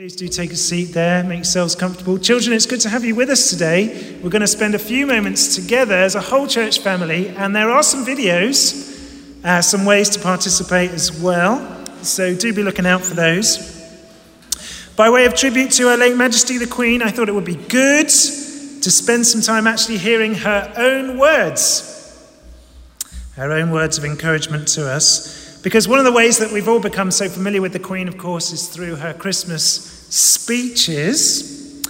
Please do take a seat there, make yourselves comfortable. Children, it's good to have you with us today. We're going to spend a few moments together as a whole church family, and there are some videos, uh, some ways to participate as well. So do be looking out for those. By way of tribute to Her late Majesty the Queen, I thought it would be good to spend some time actually hearing her own words, her own words of encouragement to us. Because one of the ways that we've all become so familiar with the Queen, of course, is through her Christmas speeches.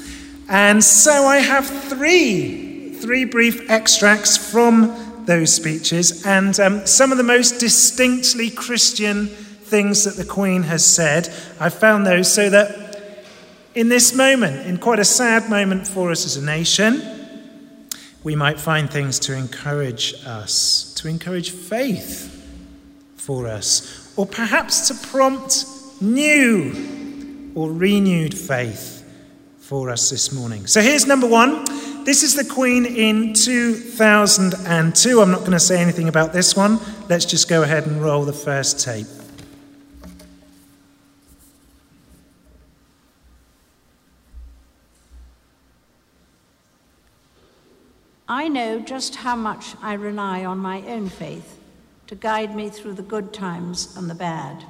And so I have three, three brief extracts from those speeches and um, some of the most distinctly Christian things that the Queen has said. I found those so that in this moment, in quite a sad moment for us as a nation, we might find things to encourage us, to encourage faith for us, or perhaps to prompt new or renewed faith for us this morning. So here's number one. This is the Queen in 2002. I'm not going to say anything about this one. Let's just go ahead and roll the first tape. I know just how much I rely on my own faith to guide me through the good times and the bad.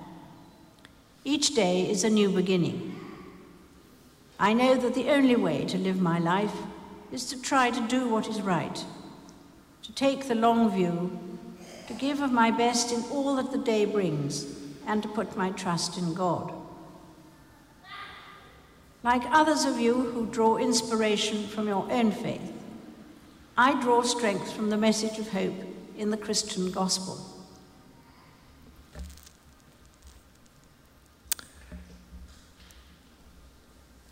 Each day is a new beginning. I know that the only way to live my life is to try to do what is right, to take the long view, to give of my best in all that the day brings, and to put my trust in God. Like others of you who draw inspiration from your own faith, I draw strength from the message of hope in the Christian gospel.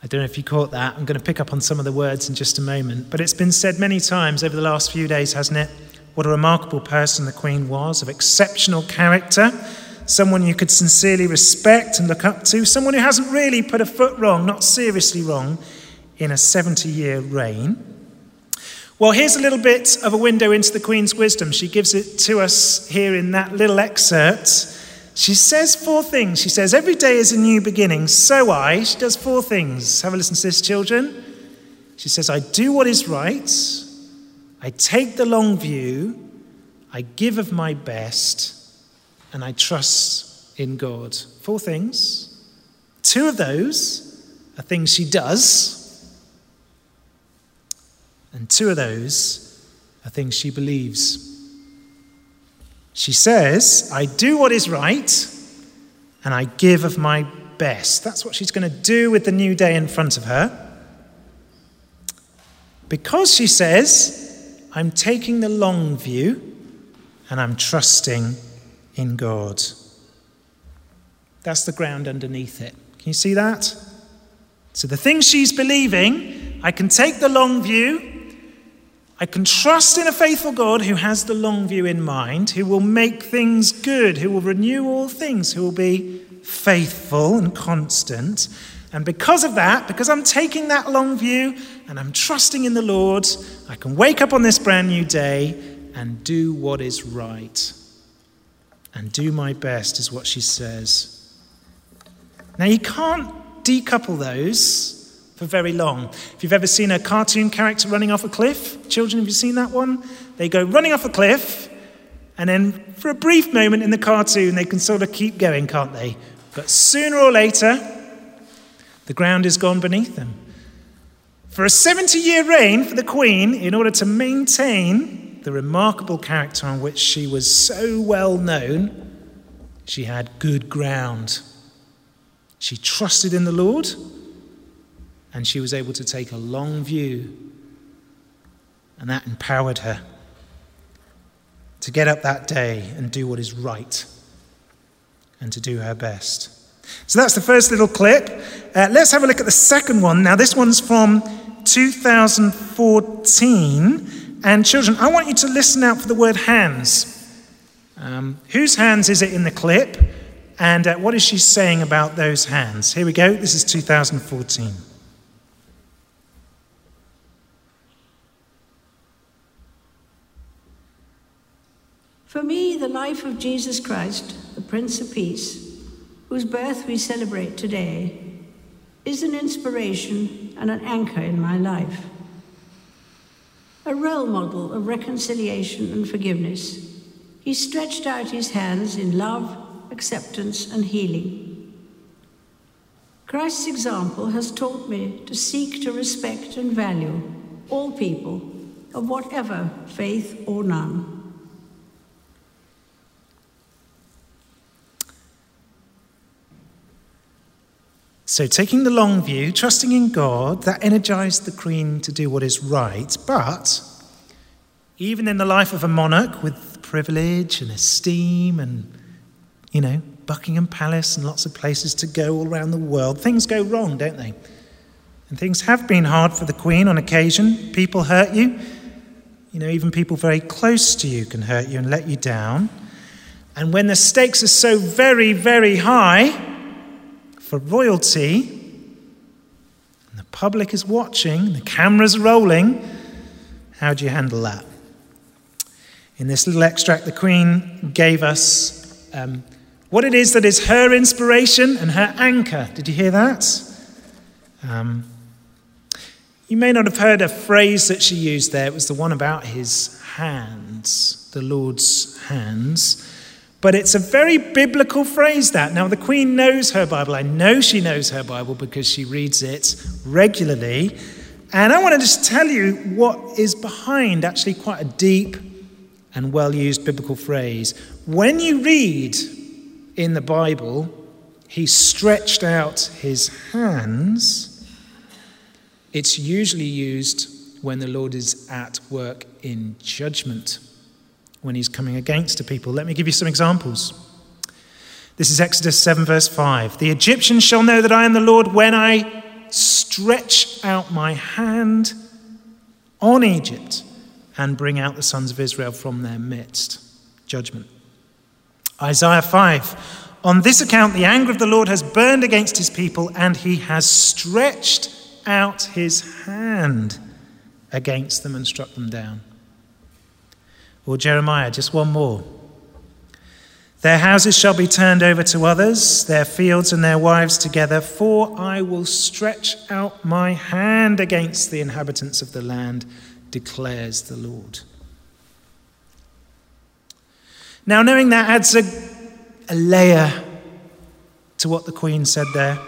Don't know if you caught that. I'm going to pick up on some of the words in just a moment. But it's been said many times over the last few days, hasn't it? What a remarkable person the Queen was, of exceptional character, someone you could sincerely respect and look up to, someone who hasn't really put a foot wrong, not seriously wrong, in a 70 year reign. Well, here's a little bit of a window into the Queen's wisdom. She gives it to us here in that little excerpt. She says four things. She says, Every day is a new beginning, so I. She does four things. Have a listen to this, children. She says, I do what is right, I take the long view, I give of my best, and I trust in God. Four things. Two of those are things she does, and two of those are things she believes. She says, I do what is right and I give of my best. That's what she's going to do with the new day in front of her. Because she says, I'm taking the long view and I'm trusting in God. That's the ground underneath it. Can you see that? So the thing she's believing, I can take the long view I can trust in a faithful God who has the long view in mind, who will make things good, who will renew all things, who will be faithful and constant. And because of that, because I'm taking that long view and I'm trusting in the Lord, I can wake up on this brand new day and do what is right. And do my best, is what she says. Now, you can't decouple those for very long. If you've ever seen a cartoon character running off a cliff, children, have you seen that one? They go running off a cliff, and then for a brief moment in the cartoon, they can sort of keep going, can't they? But sooner or later, the ground is gone beneath them. For a 70 year reign for the Queen, in order to maintain the remarkable character on which she was so well known, she had good ground. She trusted in the Lord and she was able to take a long view, and that empowered her to get up that day and do what is right and to do her best. So that's the first little clip. Uh, let's have a look at the second one. Now, this one's from 2014. And children, I want you to listen out for the word hands. Um, whose hands is it in the clip? And uh, what is she saying about those hands? Here we go. This is 2014. For me, the life of Jesus Christ, the Prince of Peace, whose birth we celebrate today, is an inspiration and an anchor in my life. A role model of reconciliation and forgiveness, he stretched out his hands in love, acceptance, and healing. Christ's example has taught me to seek to respect and value all people of whatever faith or none. So, taking the long view, trusting in God, that energized the Queen to do what is right. But even in the life of a monarch with privilege and esteem and, you know, Buckingham Palace and lots of places to go all around the world, things go wrong, don't they? And things have been hard for the Queen on occasion. People hurt you. You know, even people very close to you can hurt you and let you down. And when the stakes are so very, very high, for royalty, and the public is watching, the camera's rolling, how do you handle that? In this little extract, the Queen gave us um, what it is that is her inspiration and her anchor. Did you hear that? Um, you may not have heard a phrase that she used there. It was the one about his hands, the Lord's hands. But it's a very biblical phrase that. Now, the Queen knows her Bible. I know she knows her Bible because she reads it regularly. And I want to just tell you what is behind actually quite a deep and well used biblical phrase. When you read in the Bible, he stretched out his hands, it's usually used when the Lord is at work in judgment when he's coming against a people. Let me give you some examples. This is Exodus 7, verse 5. The Egyptians shall know that I am the Lord when I stretch out my hand on Egypt and bring out the sons of Israel from their midst. Judgment. Isaiah 5. On this account, the anger of the Lord has burned against his people, and he has stretched out his hand against them and struck them down. Or Jeremiah, just one more. Their houses shall be turned over to others, their fields and their wives together, for I will stretch out my hand against the inhabitants of the land, declares the Lord. Now, knowing that adds a, a layer to what the Queen said there.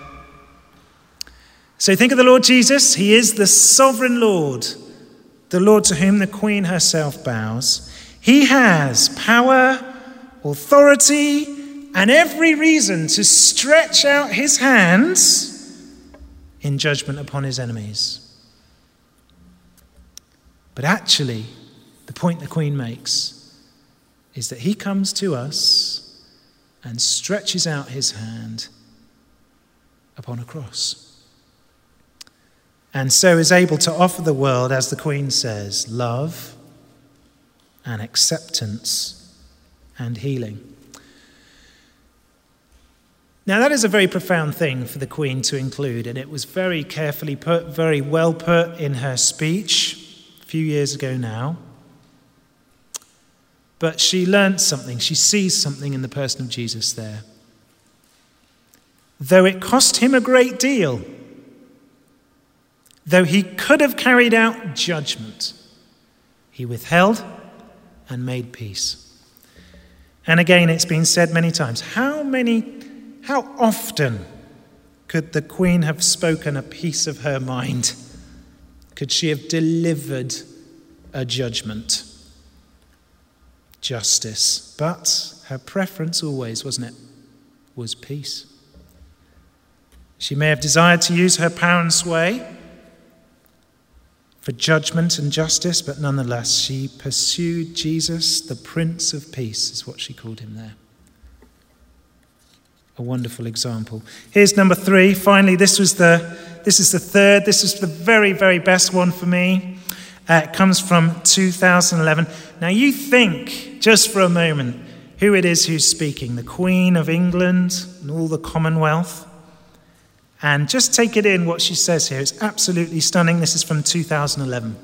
So think of the Lord Jesus. He is the sovereign Lord, the Lord to whom the Queen herself bows. He has power, authority, and every reason to stretch out his hands in judgment upon his enemies. But actually, the point the Queen makes is that he comes to us and stretches out his hand upon a cross. And so is able to offer the world, as the Queen says, love and acceptance and healing. Now, that is a very profound thing for the Queen to include, and it was very carefully put, very well put in her speech a few years ago now. But she learnt something, she sees something in the person of Jesus there. Though it cost him a great deal, though he could have carried out judgment, he withheld and made peace. And again, it's been said many times how many, how often could the Queen have spoken a piece of her mind? Could she have delivered a judgment? Justice. But her preference always, wasn't it? Was peace. She may have desired to use her power and sway for judgment and justice, but nonetheless, she pursued Jesus, the Prince of Peace, is what she called him there. A wonderful example. Here's number three. Finally, this was the this is the third. This is the very, very best one for me. Uh, it comes from 2011. Now, you think just for a moment who it is who's speaking the Queen of England and all the Commonwealth. And just take it in what she says here. It's absolutely stunning. This is from 2011.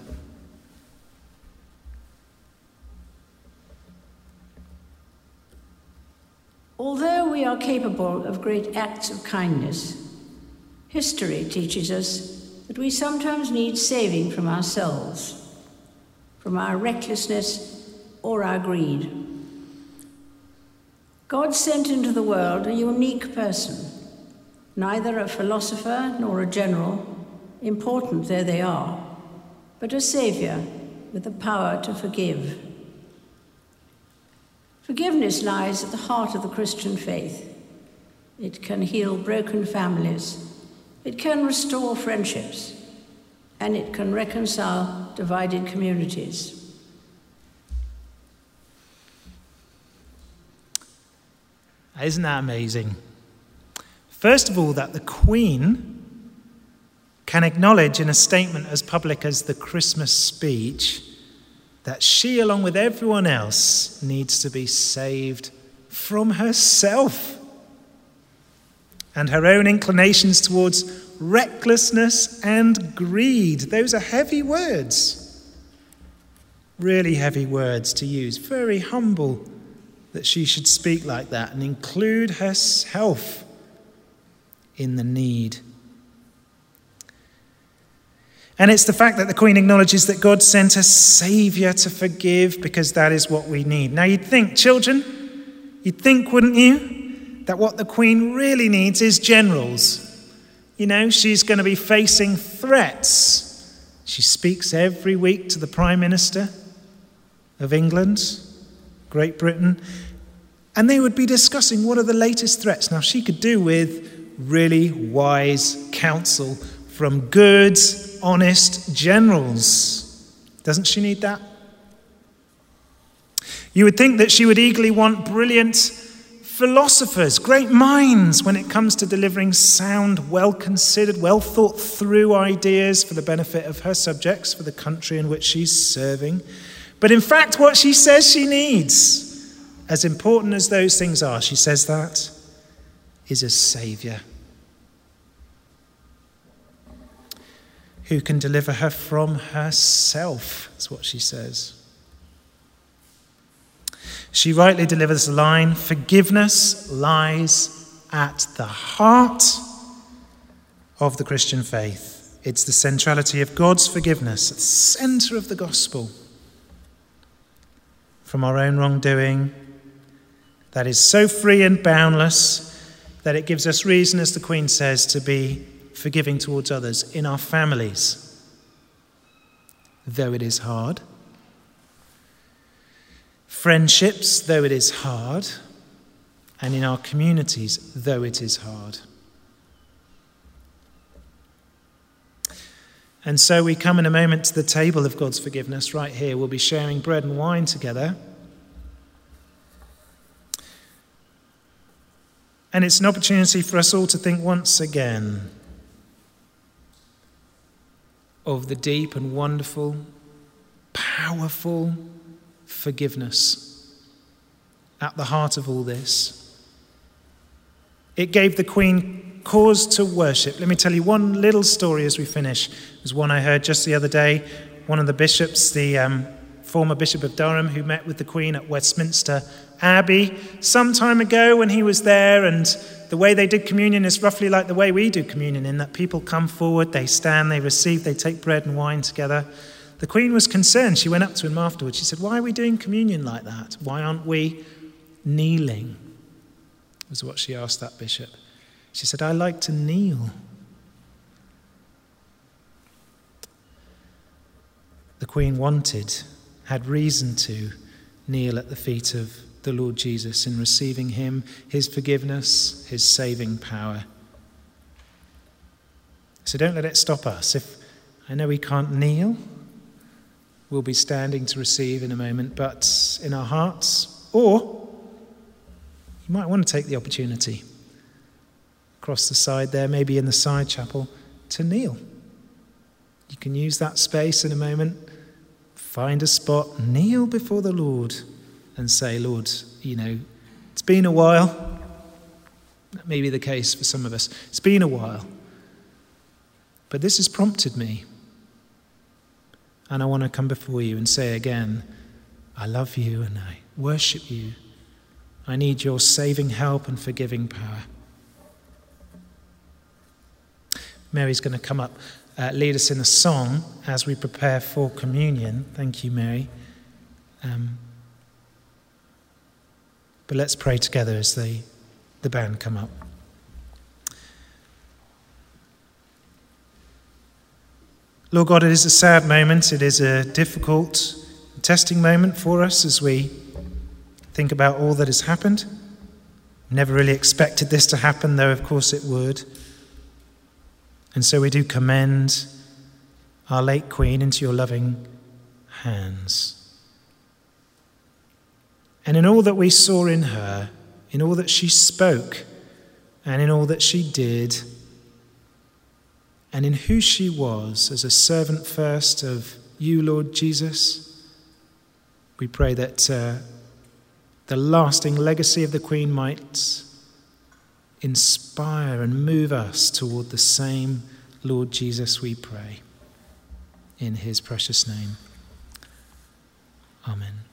Although we are capable of great acts of kindness, History teaches us that we sometimes need saving from ourselves, from our recklessness or our greed. God sent into the world a unique person, neither a philosopher nor a general, important though they are, but a Saviour with the power to forgive. Forgiveness lies at the heart of the Christian faith. It can heal broken families, it can restore friendships, and it can reconcile divided communities. Isn't that amazing? First of all, that the Queen can acknowledge in a statement as public as the Christmas speech that she, along with everyone else, needs to be saved from herself and her own inclinations towards recklessness and greed. Those are heavy words. Really heavy words to use. Very humble that she should speak like that and include herself in the need. And it's the fact that the Queen acknowledges that God sent a Saviour to forgive because that is what we need. Now, you'd think, children, you'd think, wouldn't you, that what the Queen really needs is generals. You know, she's going to be facing threats. She speaks every week to the Prime Minister of England, Great Britain, and they would be discussing what are the latest threats. Now, she could do with really wise counsel from good honest generals. Doesn't she need that? You would think that she would eagerly want brilliant philosophers, great minds when it comes to delivering sound, well considered, well thought through ideas for the benefit of her subjects, for the country in which she's serving. But in fact, what she says she needs, as important as those things are, she says that, is a savior. who can deliver her from herself, is what she says. She rightly delivers the line forgiveness lies at the heart of the Christian faith. It's the centrality of God's forgiveness the center of the gospel from our own wrongdoing that is so free and boundless that it gives us reason, as the Queen says, to be forgiving towards others in our families, though it is hard. Friendships, though it is hard. And in our communities, though it is hard. And so we come in a moment to the table of God's forgiveness right here. We'll be sharing bread and wine together. And it's an opportunity for us all to think once again of the deep and wonderful, powerful forgiveness at the heart of all this. It gave the Queen cause to worship. Let me tell you one little story as we finish. Was one I heard just the other day. One of the bishops, the um, former Bishop of Durham, who met with the Queen at Westminster Abbey some time ago when he was there, and the way they did communion is roughly like the way we do communion, in that people come forward, they stand, they receive, they take bread and wine together. The Queen was concerned. She went up to him afterwards. She said, Why are we doing communion like that? Why aren't we kneeling? Was what she asked that bishop. She said, I like to kneel. The Queen wanted, had reason to kneel at the feet of the Lord Jesus in receiving Him, His forgiveness, His saving power. So don't let it stop us. If I know we can't kneel, we'll be standing to receive in a moment, but in our hearts, or you might want to take the opportunity across the side there, maybe in the side chapel, to kneel. You can use that space in a moment. Find a spot, kneel before the Lord and say, Lord, you know, it's been a while. That may be the case for some of us. It's been a while. But this has prompted me. And I want to come before you and say again, I love you and I worship you. I need your saving help and forgiving power. Mary's going to come up, uh, lead us in a song as we prepare for communion. Thank you, Mary. Um, but let's pray together as the, the band come up. Lord God, it is a sad moment. It is a difficult testing moment for us as we think about all that has happened. Never really expected this to happen, though, of course, it would. And so we do commend our late Queen into your loving hands. And in all that we saw in her, in all that she spoke, and in all that she did, and in who she was as a servant first of you, Lord Jesus. We pray that uh, the lasting legacy of the Queen might inspire and move us toward the same Lord Jesus, we pray. In his precious name. Amen.